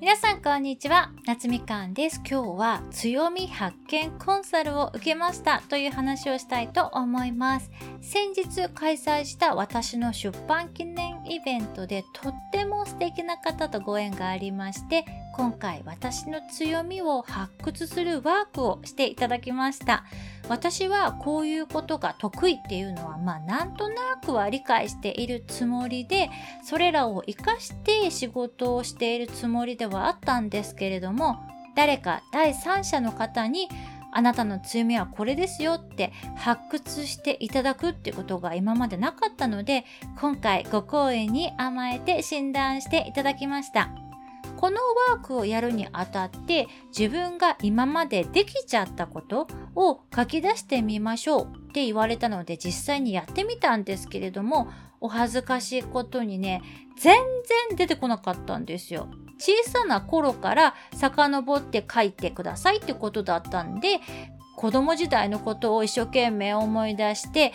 皆さんこんにちは夏みかんです。今日は強み発見コンサルを受けましたという話をしたいと思います。先日開催した私の出版記念イベントでとっても素敵な方とご縁がありまして今回私の強みを発掘するワークをしていただきました。私はこういうことが得意っていうのはまあなんとなくは理解しているつもりでそれらを活かして仕事をしているつもりではあったんですけれども誰か第三者の方にあなたの強みはこれですよって発掘していただくってことが今までなかったので今回ご講演に甘えて診断していただきました。このワークをやるにあたって自分が今までできちゃったことを書き出してみましょうって言われたので実際にやってみたんですけれどもお恥ずかしいことにね全然出てこなかったんですよ。小さな頃から遡って書いてくださいってことだったんで子供時代のことを一生懸命思い出して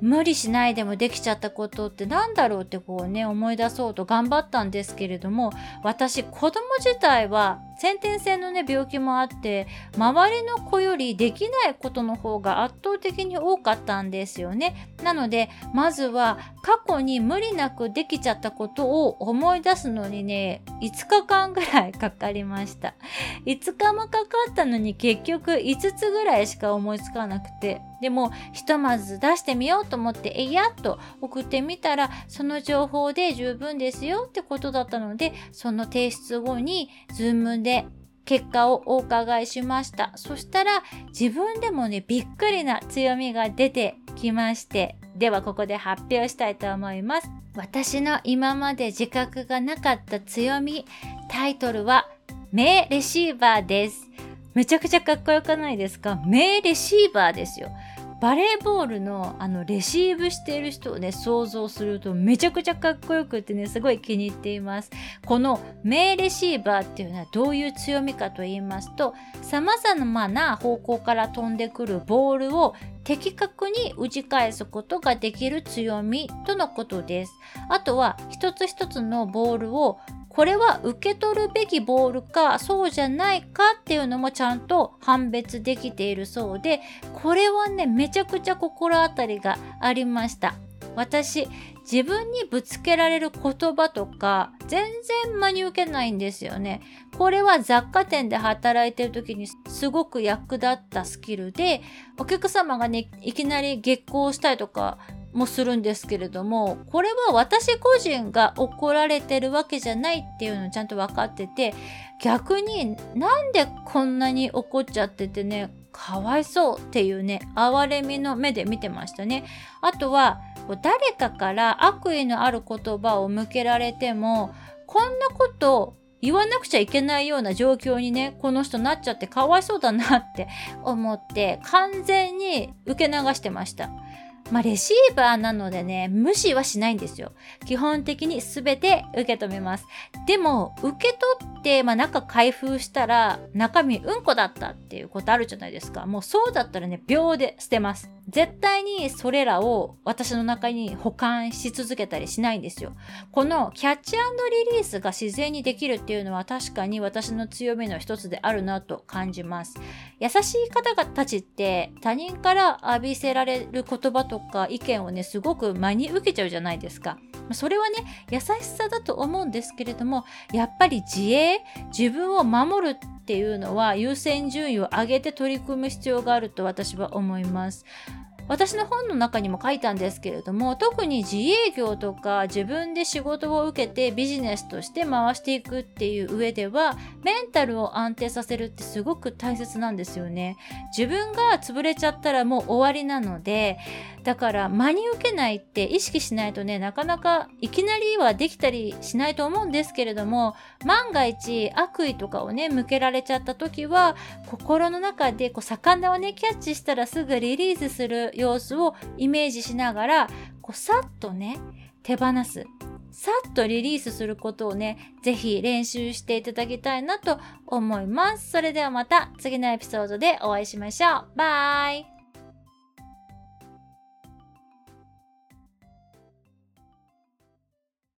無理しないでもできちゃったことって何だろうってこうね思い出そうと頑張ったんですけれども私子供自体は先天性のね病気もあって周りの子よりできないことの方が圧倒的に多かったんですよね。なのでまずは過去に無理なくできちゃったことを思い出すのにね5日間ぐらいかかりました。5日もかかったのに結局5つぐらいしか思いつかなくて。でもひとまず出してみようと思ってえいやっと送ってみたらその情報で十分ですよ。ってことだったのでその提出後にズームで結果をお伺いしました。そしたら自分でもねびっくりな強みが出てきましてではここで発表したいと思います。私の今まで自覚がなかった強みタイトルは名レシーバーです。めちゃくちゃかっこよくないですか？名レシーバーですよ。バレーボールのあのレシーブしている人をね想像するとめちゃくちゃかっこよくってねすごい気に入っています。この名レシーバーっていうのはどういう強みかと言いますと様々な方向から飛んでくるボールを的確に打ち返すことができる強みとのことです。あとは一つ一つのボールをこれは受け取るべきボールかそうじゃないかっていうのもちゃんと判別できているそうでこれはねめちゃくちゃ心当たりがありました。私自分にぶつけられる言葉とか全然真に受けないんですよね。これは雑貨店で働いてる時にすごく役立ったスキルでお客様がねいきなり激高したりとかもするんですけれどもこれは私個人が怒られてるわけじゃないっていうのをちゃんと分かってて逆になんでこんなに怒っちゃっててねかわいそうっていうね哀れみの目で見てましたね。あとは誰かから悪意のある言葉を向けられてもこんなこと言わなくちゃいけないような状況にねこの人なっちゃってかわいそうだなって思って完全に受け流してました。まあ、レシーバーなのでね、無視はしないんですよ。基本的に全て受け止めます。でも、受け取って、まあ、中開封したら、中身うんこだったっていうことあるじゃないですか。もうそうだったらね、秒で捨てます。絶対にそれらを私の中に保管し続けたりしないんですよ。このキャッチリリースが自然にできるっていうのは確かに私の強みの一つであるなと感じます。優しい方たちって他人から浴びせられる言葉とか意見をね、すごく真に受けちゃうじゃないですか。それはね、優しさだと思うんですけれども、やっぱり自衛、自分を守るっていうのは優先順位を上げて取り組む必要があると私は思います。私の本の中にも書いたんですけれども特に自営業とか自分で仕事を受けてビジネスとして回していくっていう上ではメンタルを安定させるってすごく大切なんですよね。自分が潰れちゃったらもう終わりなのでだから真に受けないって意識しないとねなかなかいきなりはできたりしないと思うんですけれども万が一悪意とかをね向けられちゃった時は心の中でこう魚をねキャッチしたらすぐリリースする様子をイメージしながらこうさっとね手放すさっとリリースすることをね、ぜひ練習していただきたいなと思います。それではまた次のエピソードでお会いしましょう。バイ